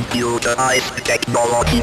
computerized technology.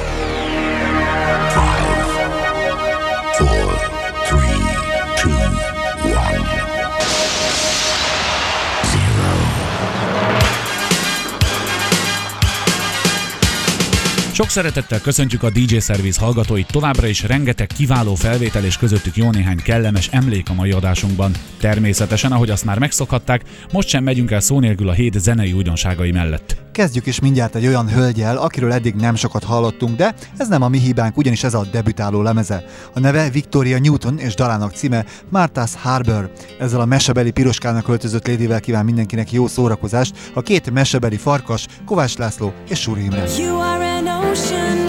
Sok szeretettel köszöntjük a DJ Service hallgatóit továbbra is rengeteg kiváló felvétel és közöttük jó néhány kellemes emlék a mai adásunkban. Természetesen, ahogy azt már megszokhatták, most sem megyünk el szó nélkül a hét zenei újdonságai mellett. Kezdjük is mindjárt egy olyan hölgyel, akiről eddig nem sokat hallottunk, de ez nem a mi hibánk, ugyanis ez a debütáló lemeze. A neve Victoria Newton és dalának címe Martha's Harbor. Ezzel a mesebeli piroskának öltözött lédivel kíván mindenkinek jó szórakozást a két mesebeli farkas, Kovács László és Suri Imre. You are ocean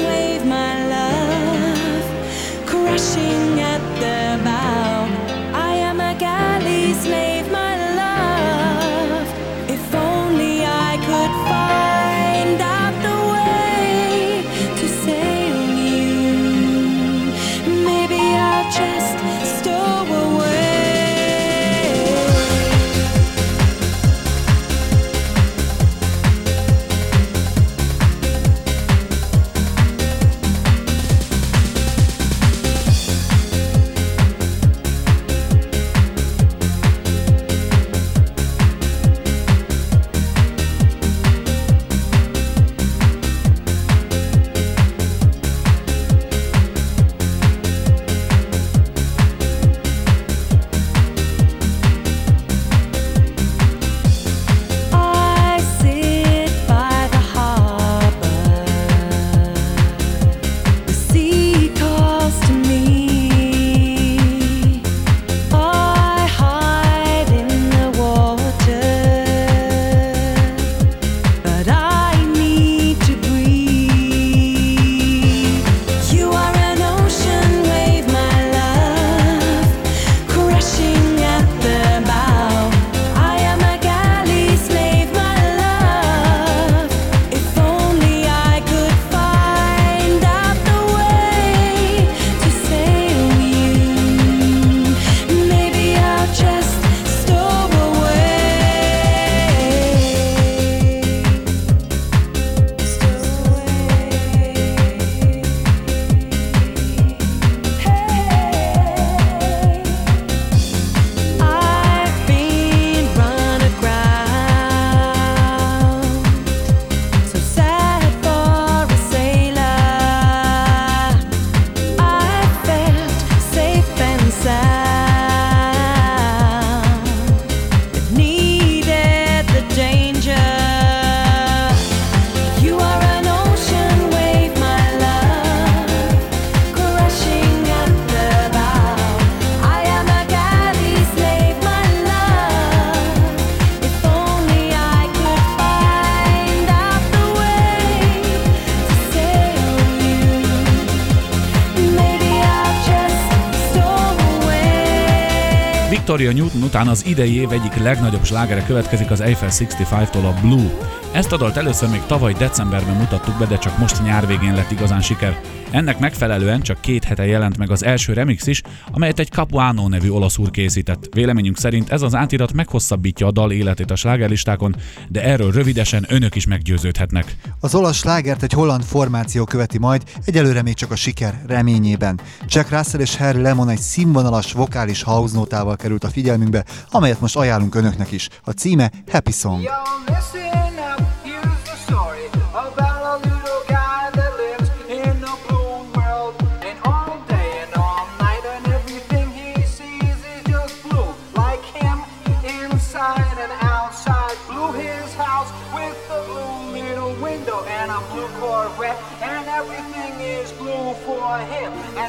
után az idei év egyik legnagyobb slágere következik az Eiffel 65-tól a Blue. Ezt a dalt először még tavaly decemberben mutattuk be, de csak most nyár végén lett igazán siker. Ennek megfelelően csak két hete jelent meg az első remix is, amelyet egy Capuano nevű olasz úr készített. Véleményünk szerint ez az átirat meghosszabbítja a dal életét a slágerlistákon, de erről rövidesen önök is meggyőződhetnek. Az olasz slágert egy holland formáció követi majd, egyelőre még csak a siker reményében. Jack Russell és Harry Lemon egy színvonalas vokális house került a figyelmünkbe, amelyet most ajánlunk önöknek is. A címe Happy Song. Yo,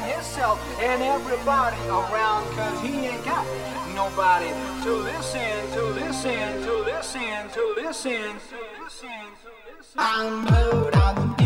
and himself and everybody around, cause he ain't got nobody to listen, to listen, to listen, to listen, to listen, to listen. I'm blue, I'm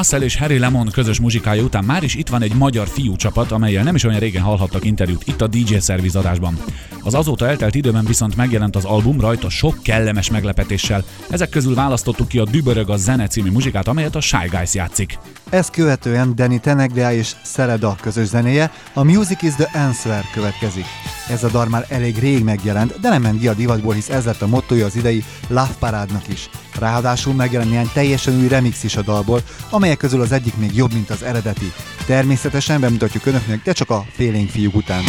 Russell és Harry Lemon közös muzsikája után már is itt van egy magyar fiú csapat, amelyel nem is olyan régen hallhattak interjút itt a DJ Service adásban. Az azóta eltelt időben viszont megjelent az album rajta sok kellemes meglepetéssel. Ezek közül választottuk ki a Dübörög a zene című muzsikát, amelyet a Shy Guys játszik. Ezt követően Danny Teneglia és Szereda közös zenéje, a Music is the Answer következik. Ez a dal már elég rég megjelent, de nem ment ki a divatból, hisz ez lett a mottoja az idei Love Parádnak is. Ráadásul megjelent néhány teljesen új remix is a dalból, amelyek közül az egyik még jobb, mint az eredeti. Természetesen bemutatjuk önöknek, de csak a félénk fiúk után.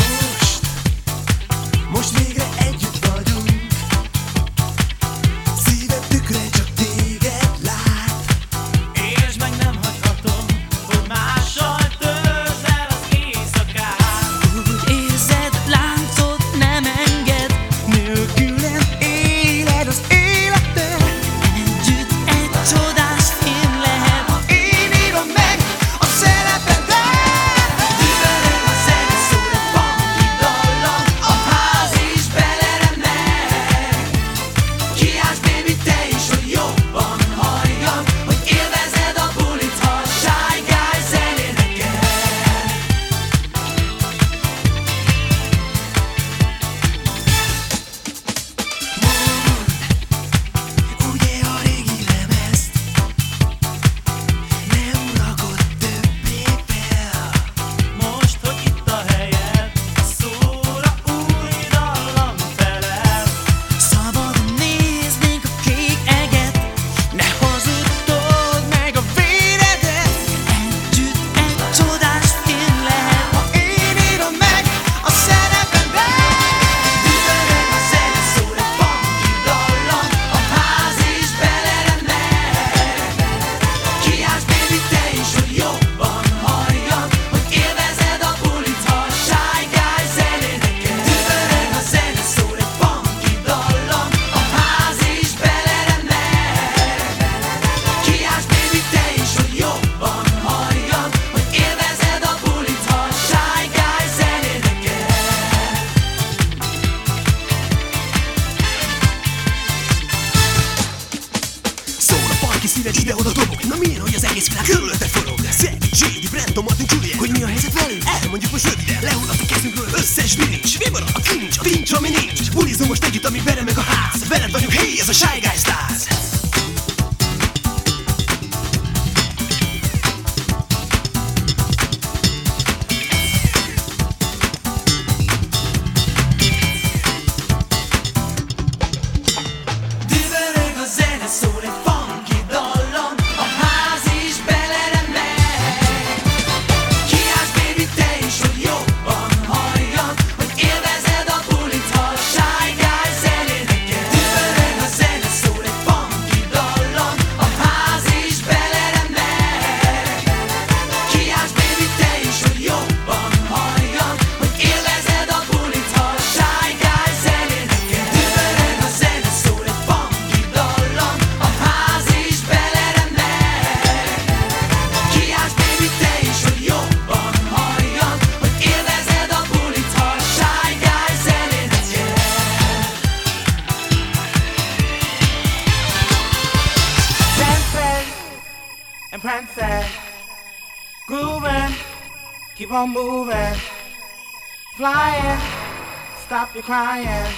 Your crying,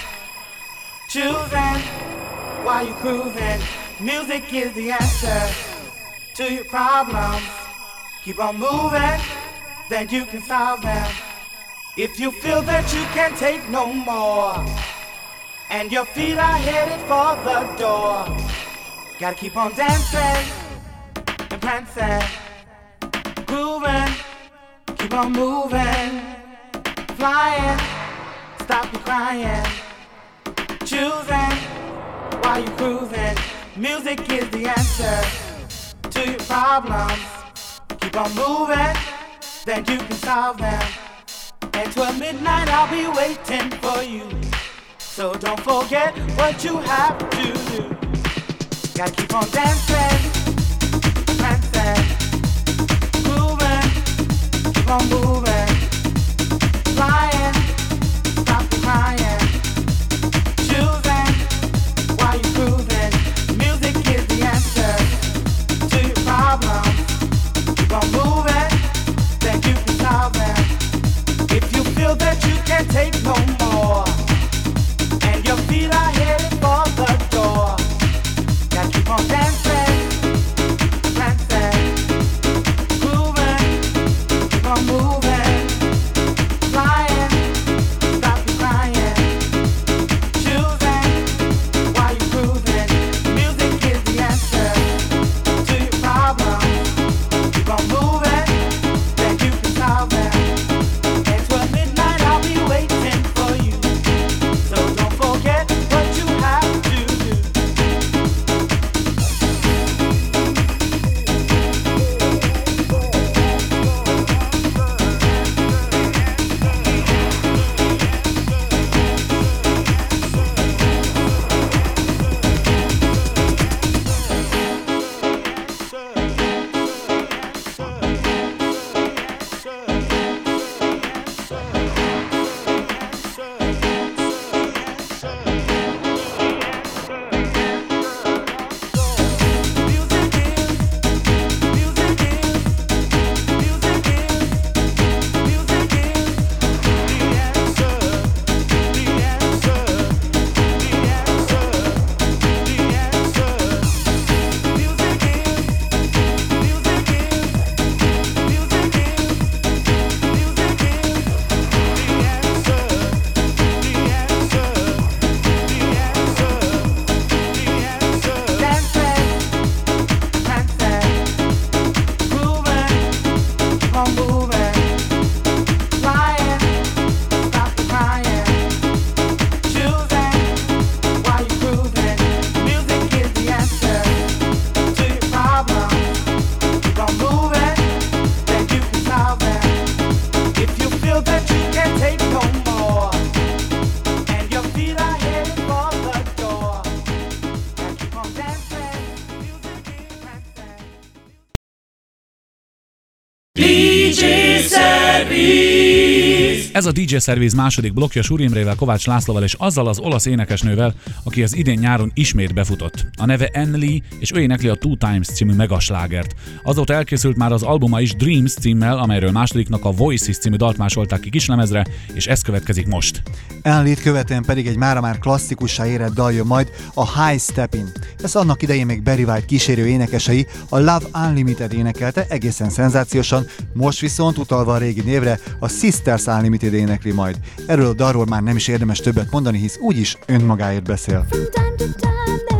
choosing while you cruising. Music is the answer to your problems. Keep on moving, then you can solve them. If you feel that you can't take no more, and your feet are headed for the door. Gotta keep on dancing and prancing, grooving, keep on moving, flying, stop your crying, choosing while you cruising. Music is the answer to your problems. Keep on moving, then you can solve them. And midnight I'll be waiting for you. So don't forget what you have to do. Gotta keep on dancing, grooving, keep on moving, flying, Ez a DJ Service második blokja Suri Imrével, Kovács Lászlóval és azzal az olasz énekesnővel, aki az idén nyáron ismét befutott. A neve Enli, és ő énekli a Two Times című megaslágert. Azóta elkészült már az albuma is Dreams címmel, amelyről másodiknak a Voices című dalt másolták ki kislemezre, és ez következik most. Enlit követően pedig egy mára már klasszikussá érett dal jön majd, a High Stepping. Ezt annak idején még Barry White kísérő énekesei a Love Unlimited énekelte egészen szenzációsan, most viszont utalva a régi névre a Sisters Unlimited énekli majd. Erről a dalról már nem is érdemes többet mondani, hisz úgyis önmagáért beszél. From time to time,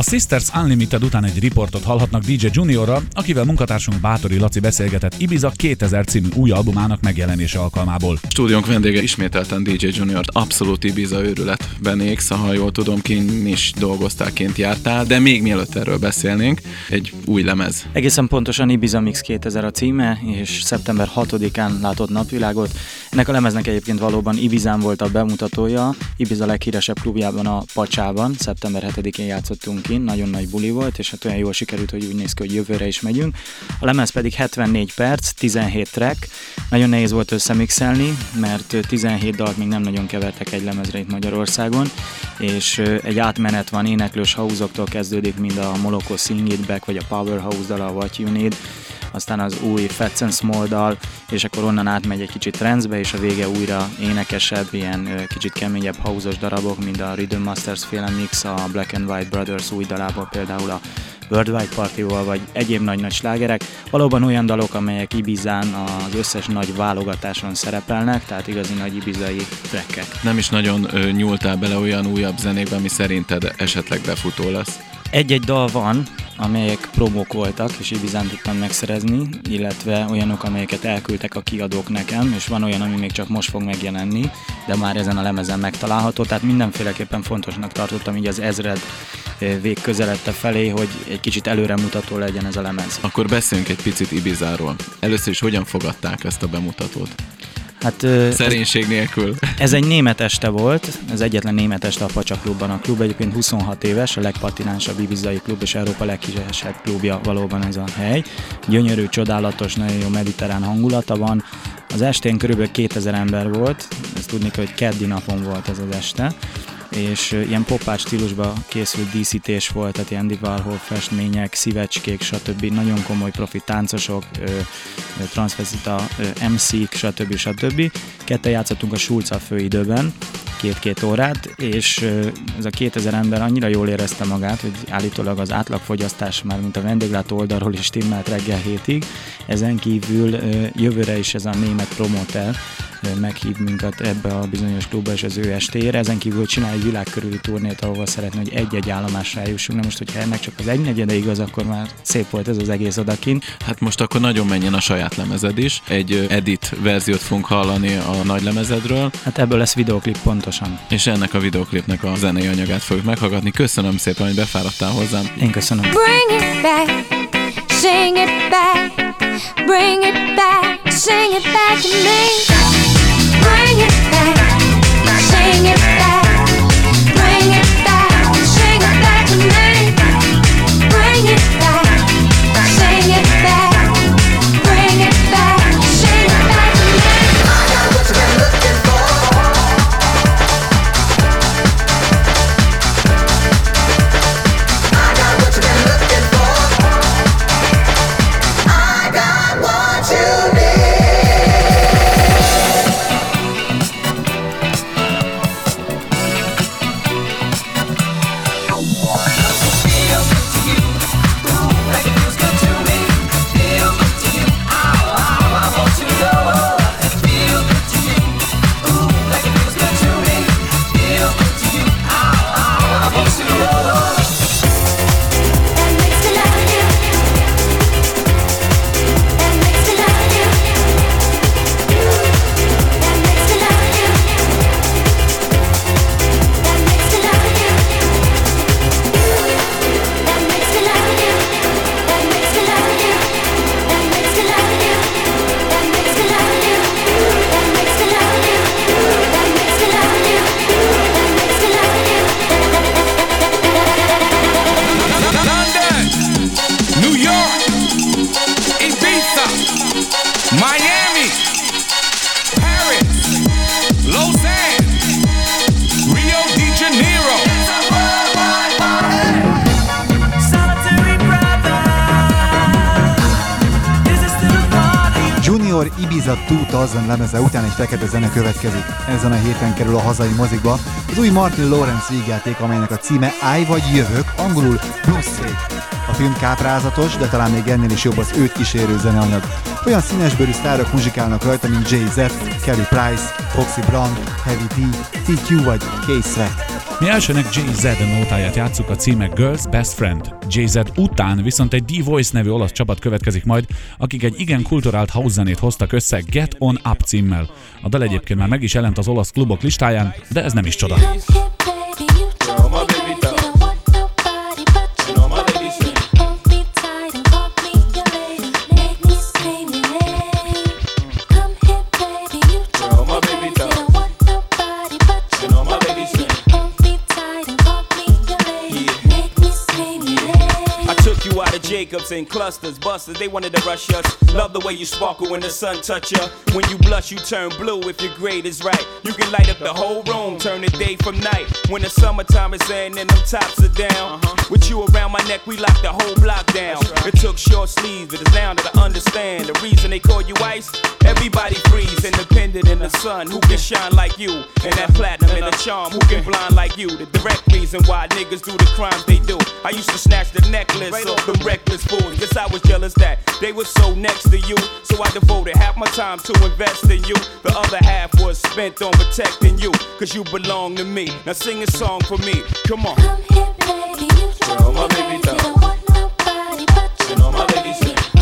A Sisters Unlimited után egy riportot hallhatnak DJ Juniorra, akivel munkatársunk Bátori Laci beszélgetett Ibiza 2000 című új albumának megjelenése alkalmából. Stúdiónk vendége ismételten DJ Junior, abszolút Ibiza őrületben égsz, ha jól tudom, kint is dolgoztál, kint jártál, de még mielőtt erről beszélnénk, egy új lemez. Egészen pontosan Ibiza Mix 2000 a címe, és szeptember 6-án látott napvilágot. Ennek a lemeznek egyébként valóban Ibizán volt a bemutatója, Ibiza leghíresebb klubjában a Pacsában, szeptember 7-én játszottunk kint, nagyon nagy buli volt, és hát olyan jól sikerült, hogy úgy néz ki, hogy jövőre is megyünk. A lemez pedig 74 perc, 17 track, nagyon nehéz volt összemixelni, mert 17 dalt még nem nagyon kevertek egy lemezre itt Magyarországon, és egy átmenet van éneklős hausoktól kezdődik, mind a Moloko Sing It Back, vagy a Powerhouse dal, a What You Need, aztán az új Fats and Small dal, és akkor onnan átmegy egy kicsit trance és a vége újra énekesebb, ilyen kicsit keményebb hausos darabok, mint a Rhythm Masters féle mix, a Black and White Brothers új dalából, például a Worldwide Party-val, vagy egyéb nagy-nagy slágerek. Valóban olyan dalok, amelyek Ibizán az összes nagy válogatáson szerepelnek, tehát igazi nagy ibizai trekkek. Nem is nagyon ö, nyúltál bele olyan újabb zenékbe, ami szerinted esetleg befutó lesz. Egy-egy dal van, amelyek promók voltak, és Ibizán tudtam megszerezni, illetve olyanok, amelyeket elküldtek a kiadók nekem, és van olyan, ami még csak most fog megjelenni, de már ezen a lemezen megtalálható, tehát mindenféleképpen fontosnak tartottam így az ezred vég közeledte felé, hogy egy kicsit előremutató legyen ez a lemez. Akkor beszéljünk egy picit Ibizáról. Először is hogyan fogadták ezt a bemutatót? Hát, Szerénység nélkül. ez egy német este volt, ez egyetlen német este a Pacsa klubban. A klub egyébként 26 éves, a legpatinánsabb ibizai klub, és Európa leghíresebb klubja valóban ez a hely. Gyönyörű, csodálatos, nagyon jó mediterrán hangulata van. Az estén körülbelül 2000 ember volt, ezt tudni kell, hogy keddi napon volt ez az este és ilyen popát stílusba készült díszítés volt, tehát ilyen Andy Warhol festmények, szívecskék, stb. Nagyon komoly profi táncosok, transvestita MC-k, stb. stb. Ketten játszottunk a Schulz főidőben, két-két órát, és ez a 2000 ember annyira jól érezte magát, hogy állítólag az átlagfogyasztás már, mint a vendéglátó oldalról is stimmelt reggel hétig. Ezen kívül jövőre is ez a német promoter ö, meghív minket ebbe a bizonyos klubba és az ő estére. Ezen kívül csinál egy világkörüli turnét, ahova szeretne, hogy egy-egy állomásra eljussunk. Na most, hogyha ennek csak az egynegyede igaz, akkor már szép volt ez az egész odakint. Hát most akkor nagyon menjen a saját lemezed is. Egy edit verziót fogunk hallani a nagy lemezedről, Hát ebből lesz videoklip pontosan. és ennek a videoklipnek a zenei anyagát fogjuk meghallgatni. Köszönöm szépen, hogy befáradtál hozzám. Én köszönöm. Bring it back, sing it back, bring it back, sing it back to me. Bring it back, sing it 2000 lemeze után egy fekete zene következik. Ezen a héten kerül a hazai mozikba az új Martin Lawrence vígjáték, amelynek a címe Állj vagy jövök, angolul State. Film káprázatos, de talán még ennél is jobb az őt kísérő zeneanyag. Olyan színesbőrű sztárok muzsikálnak rajta, mint Jay-Z, Kelly Price, Foxy Brown, Heavy D, TQ vagy K-Sweat. Mi elsőnek Jay-Z nótáját játsszuk a címe Girls Best Friend. Jay-Z után viszont egy D-Voice nevű olasz csapat következik majd, akik egy igen kulturált house zenét hoztak össze Get On Up címmel. A dal egyébként már meg is jelent az olasz klubok listáján, de ez nem is csoda. I in clusters, busters. They wanted to rush us. Love the way you sparkle when the sun touch you. When you blush, you turn blue. If your grade is right, you can light up the whole room, turn the day from night. When the summertime is in and them tops are down, uh-huh. with you around my neck, we lock the whole block down. It took short sleeves, but it's now that I understand the reason they call you ice. Everybody freeze, independent in the sun. Who can shine like you? And that platinum and the charm. Who can blind like you? The direct reason why niggas do the crimes they do. I used to snatch the necklace off the reckless fools. Guess I was jealous that they were so next to you. So I devoted half my time to invest in you. The other half was spent on protecting you. Cause you belong to me. Now sing a song for me. Come on. Girl, my baby doll. You know my lady sing.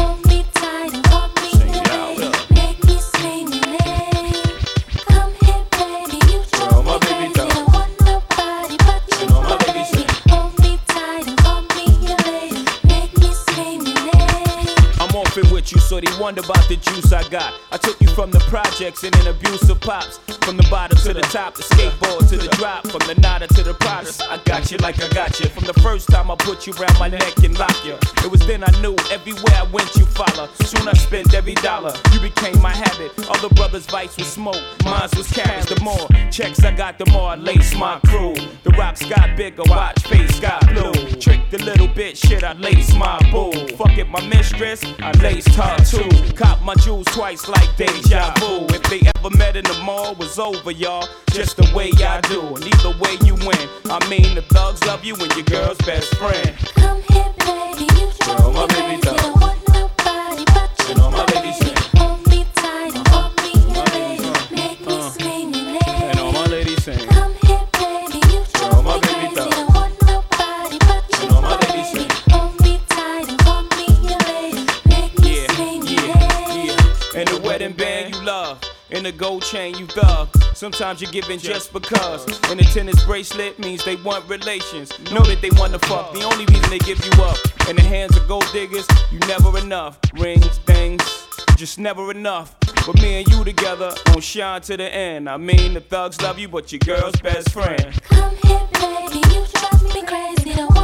They wonder about the juice I got. I took you from the projects and an abusive pops. From the bottom to the top, the skateboard to the drop. From the nada to the Pradas, I got you like I got you. From the first time I put you around my neck and lock you. It was then I knew everywhere I went you follow. Soon I spent every dollar. You became my habit. Other brothers' vice was smoke, mine was cash. The more checks I got, the more I lace my crew. The rocks got bigger, watch face got blue. Trick the little bitch, shit, I lace my boo. Fuck it, my mistress, I laced her too. Cop my jewels twice like deja vu. If they ever met in the mall, was over, y'all. Just the way I do, and either way you win. I mean, the thugs love you and your girl's best friend. Come here, baby. You Girl, my baby doll. You You know my lady the gold chain you thug. Sometimes you're giving just because. And the tennis bracelet means they want relations. Know that they want to fuck. The only reason they give you up. In the hands of gold diggers, you never enough. Rings, things, just never enough. But me and you together gon' shine to the end. I mean, the thugs love you, but your girl's best friend. Scream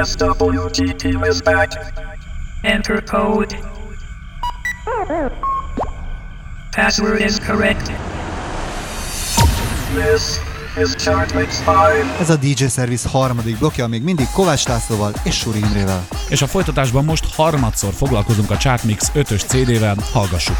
SWTT is back. Enter code. Password is correct. This is Chartmix 5. Ez a DJ Service harmadik blokja, még mindig Kovács Lászlóval és Suri Imrével. És a folytatásban most harmadszor foglalkozunk a Chartmix 5-ös CD-vel, hallgassuk.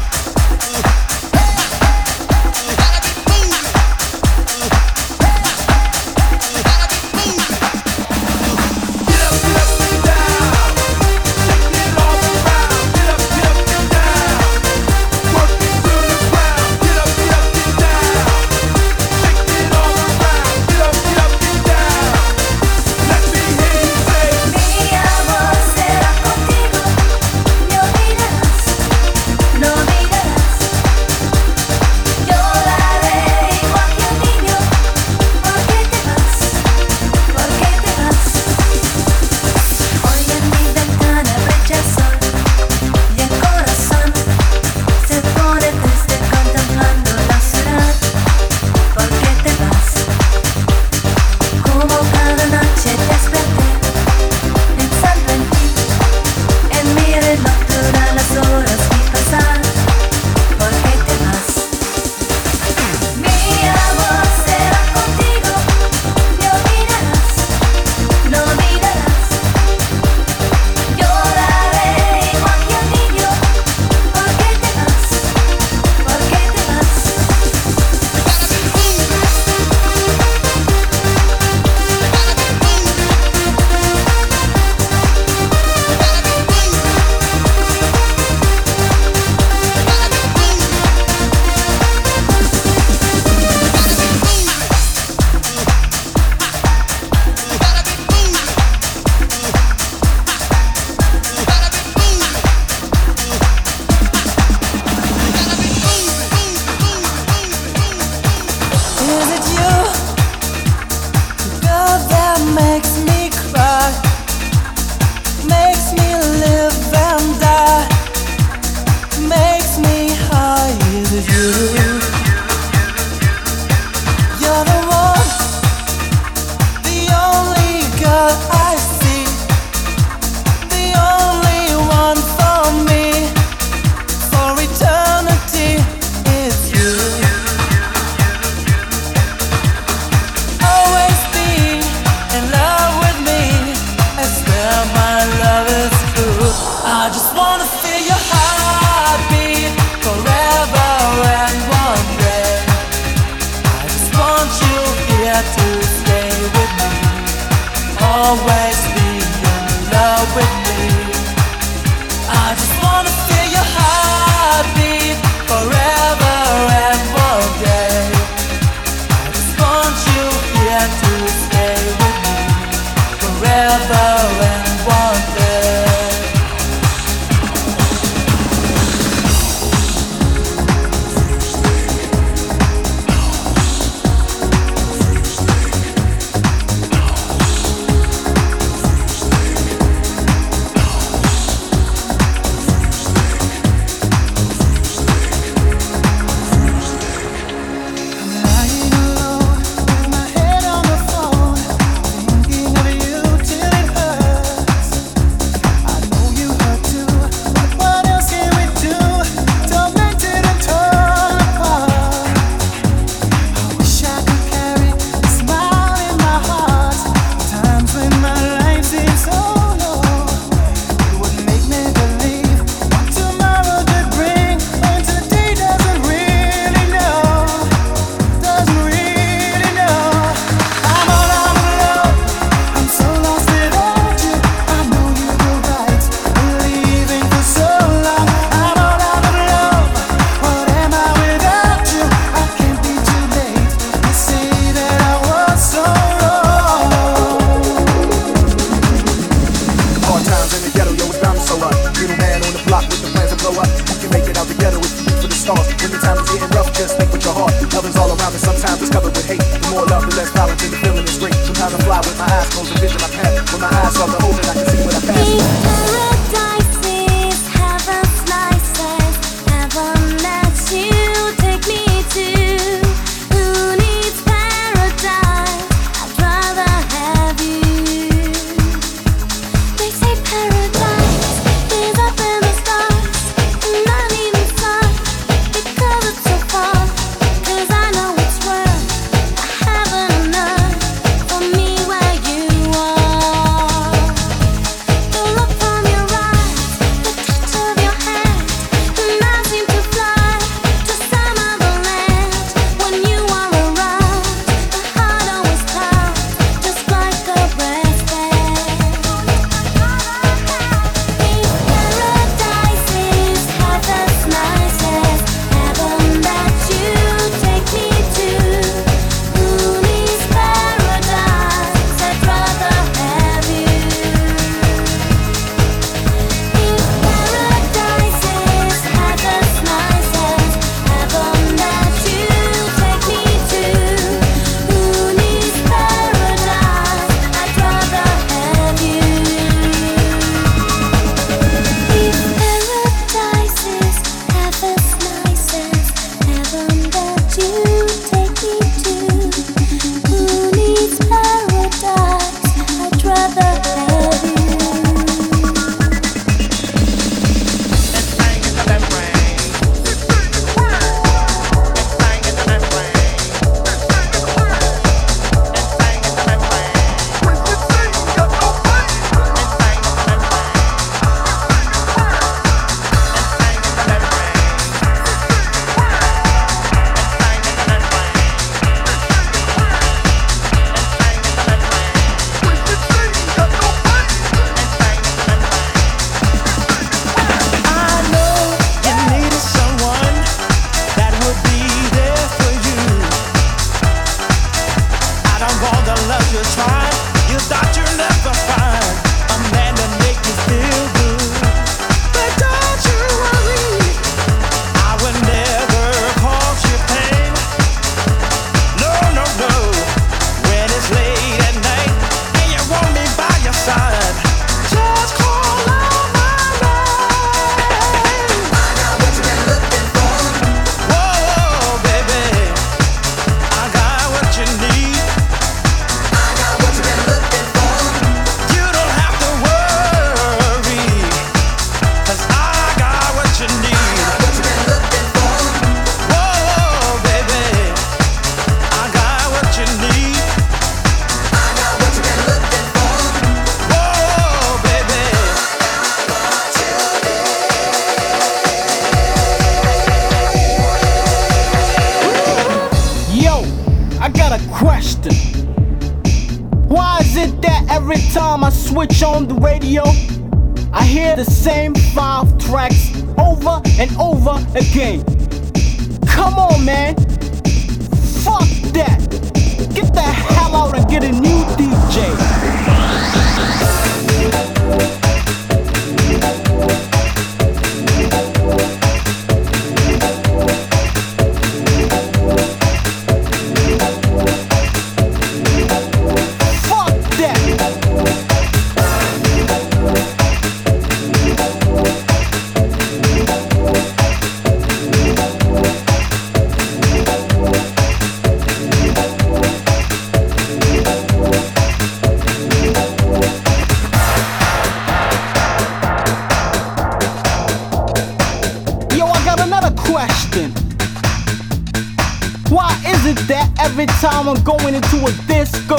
I'm going into a disco.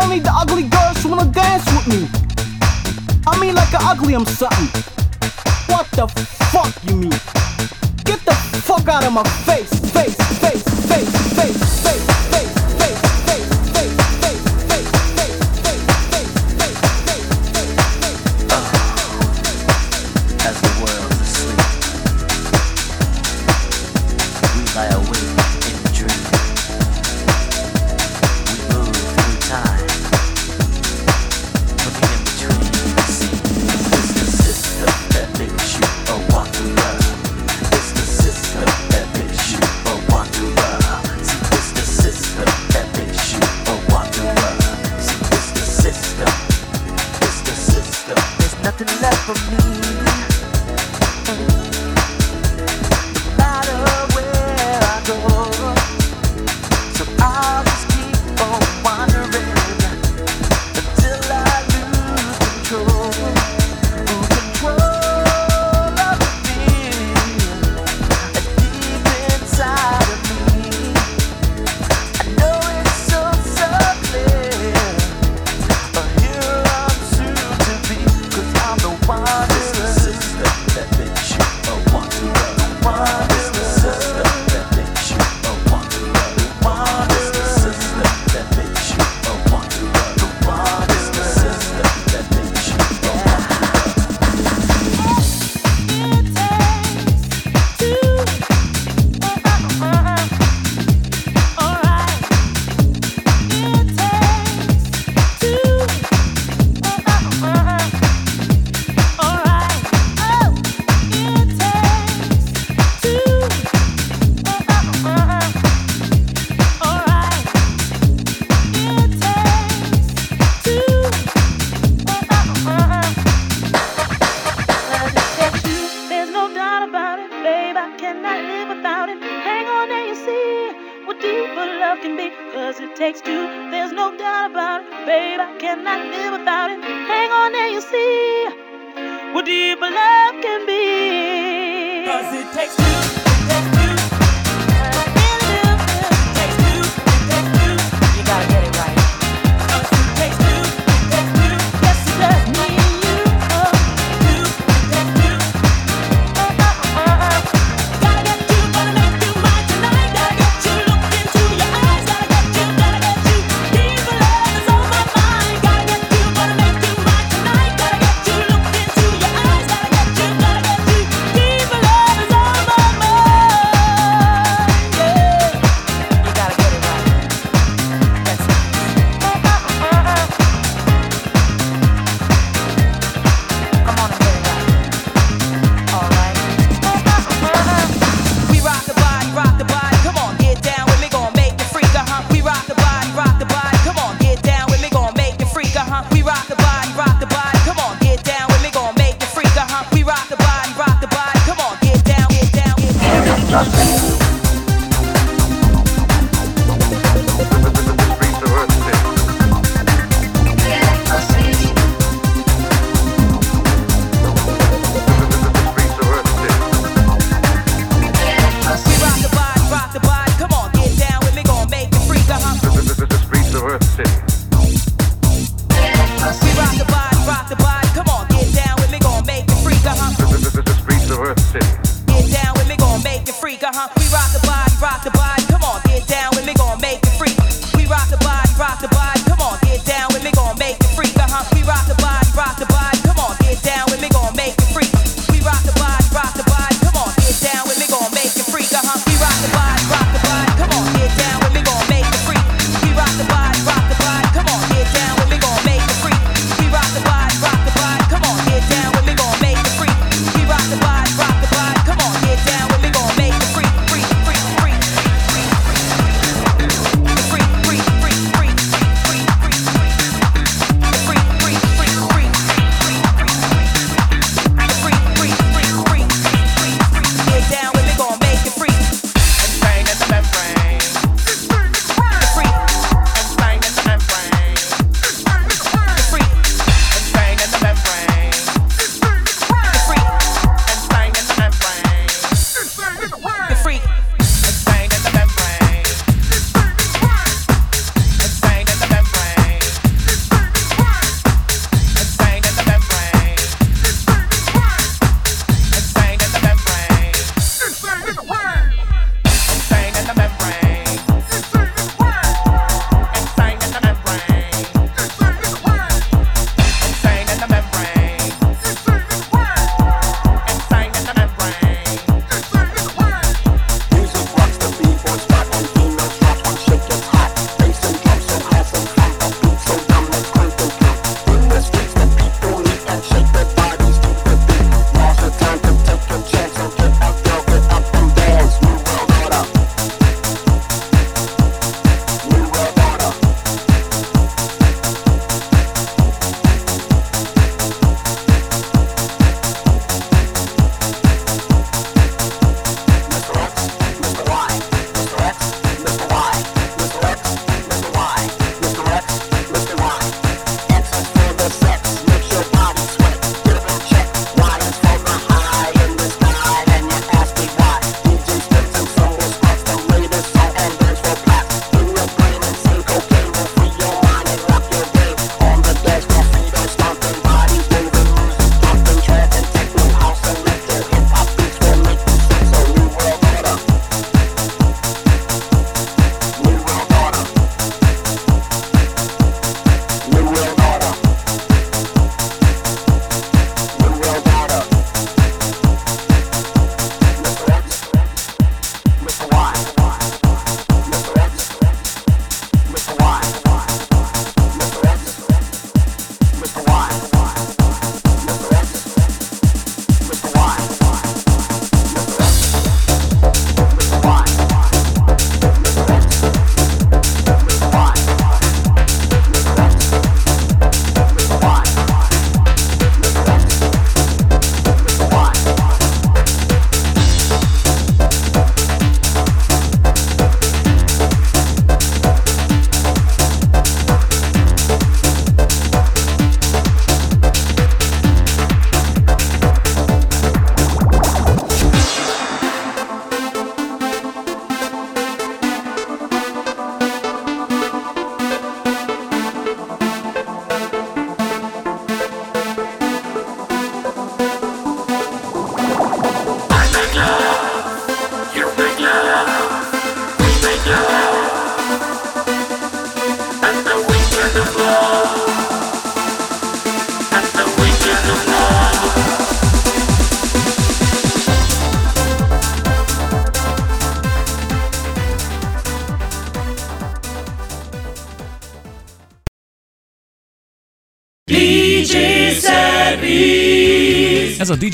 Only the ugly girls wanna dance with me. I mean, like an ugly, I'm something. What the fuck you mean? Get the fuck out of my face.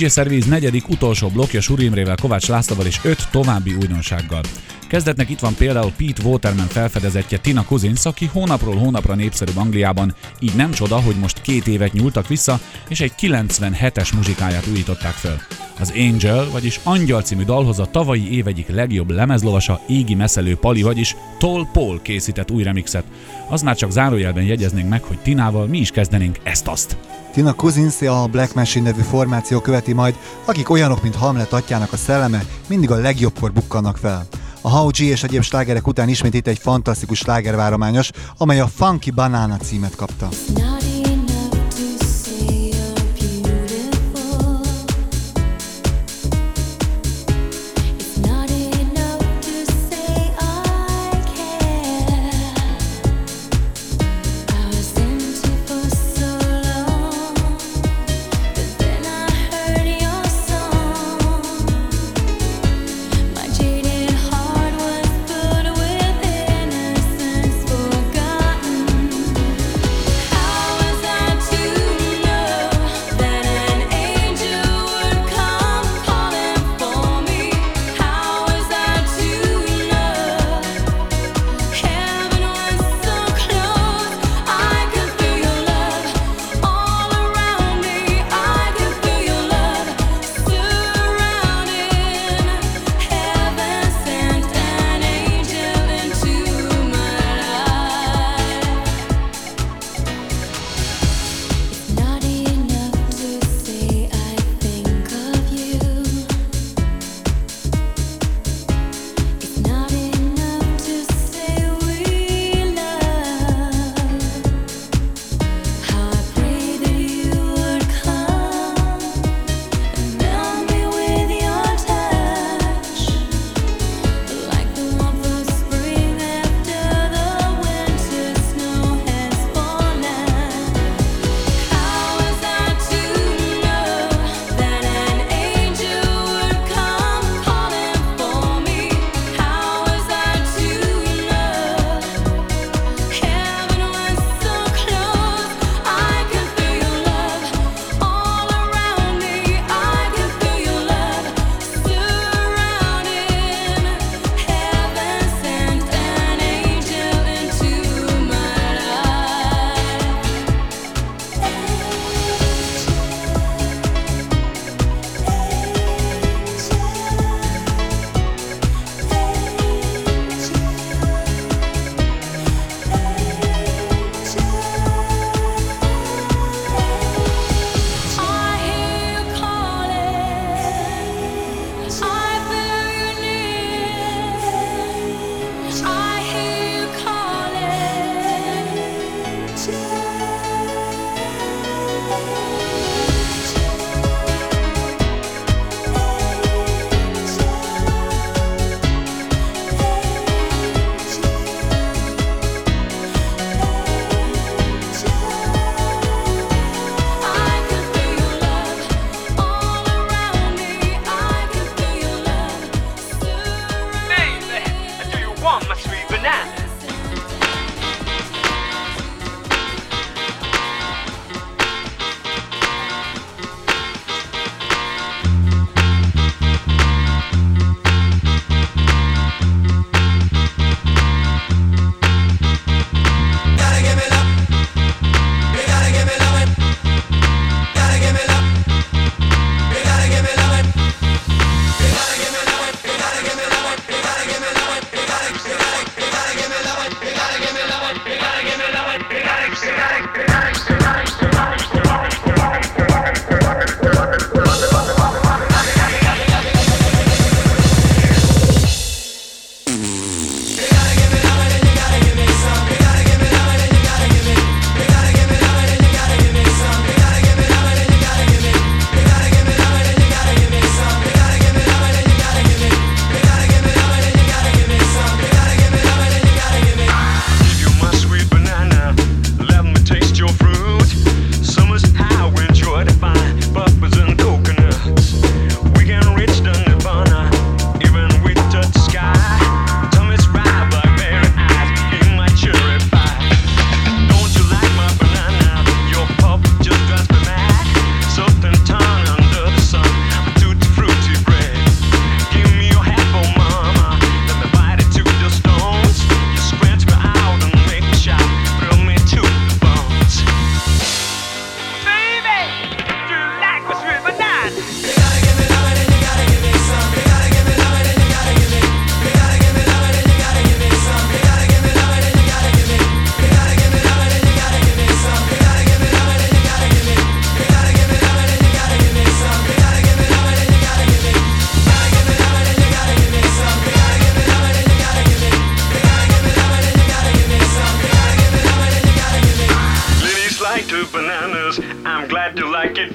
DJ Service negyedik utolsó blokja Suri Imrével, Kovács Lászlóval és öt további újdonsággal. Kezdetnek itt van például Pete Waterman felfedezetje Tina Cousins, aki hónapról hónapra népszerűbb Angliában, így nem csoda, hogy most két évet nyúltak vissza, és egy 97-es muzsikáját újították föl. Az Angel, vagyis Angyal című dalhoz a tavalyi év egyik legjobb lemezlovasa, égi meszelő Pali, vagyis Tall Paul készített új remixet. Az már csak zárójelben jegyeznénk meg, hogy Tinával mi is kezdenénk ezt-azt. Tina Cousins a Black Machine nevű formáció követi majd, akik olyanok, mint Hamlet atyának a szelleme, mindig a legjobbkor bukkannak fel. A How G és egyéb slágerek után ismét itt egy fantasztikus slágervárományos, amely a Funky Banana címet kapta. My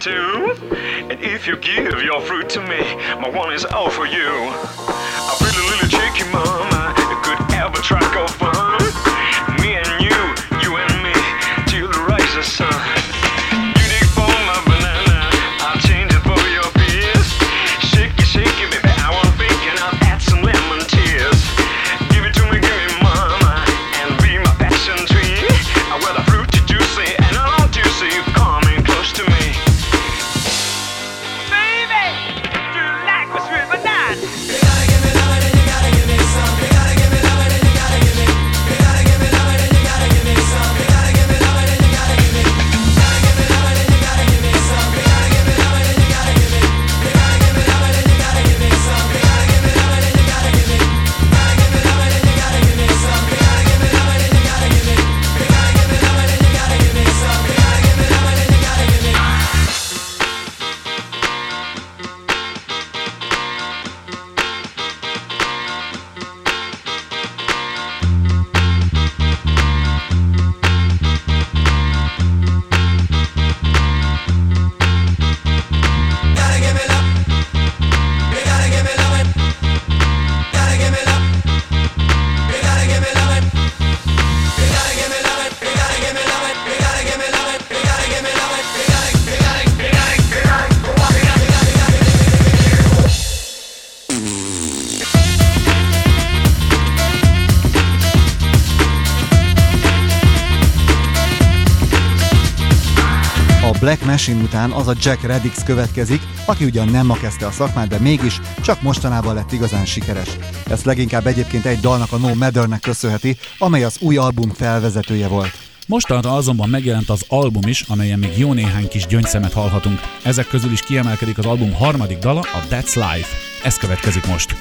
And if you give your fruit to me, my one is all for you. Machine után az a Jack Reddix következik, aki ugyan nem ma kezdte a szakmát, de mégis csak mostanában lett igazán sikeres. Ezt leginkább egyébként egy dalnak a No Matternek köszönheti, amely az új album felvezetője volt. Mostanra azonban megjelent az album is, amelyen még jó néhány kis gyöngyszemet hallhatunk. Ezek közül is kiemelkedik az album harmadik dala, a That's Life. Ez következik most.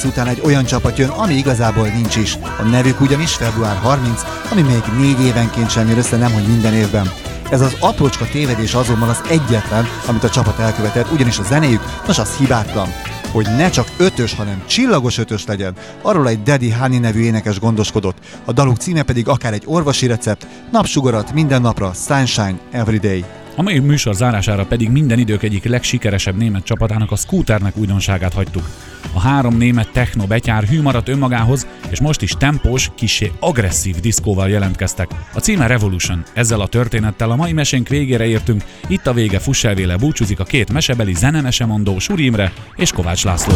Ajax után egy olyan csapat jön, ami igazából nincs is. A nevük ugyanis február 30, ami még négy évenként sem jön össze, nem hogy minden évben. Ez az aprócska tévedés azonban az egyetlen, amit a csapat elkövetett, ugyanis a zenéjük, nos az hibátlan hogy ne csak ötös, hanem csillagos ötös legyen. Arról egy Daddy Hani nevű énekes gondoskodott. A daluk címe pedig akár egy orvosi recept, napsugarat minden napra, sunshine every day. A mai műsor zárására pedig minden idők egyik legsikeresebb német csapatának a Scooternek újdonságát hagytuk. A három német techno betyár hű maradt önmagához, és most is tempós, kisé agresszív diszkóval jelentkeztek. A címe Revolution. Ezzel a történettel a mai mesénk végére értünk, itt a vége fusselvéle búcsúzik a két mesebeli zenemese mondó Suri és Kovács László.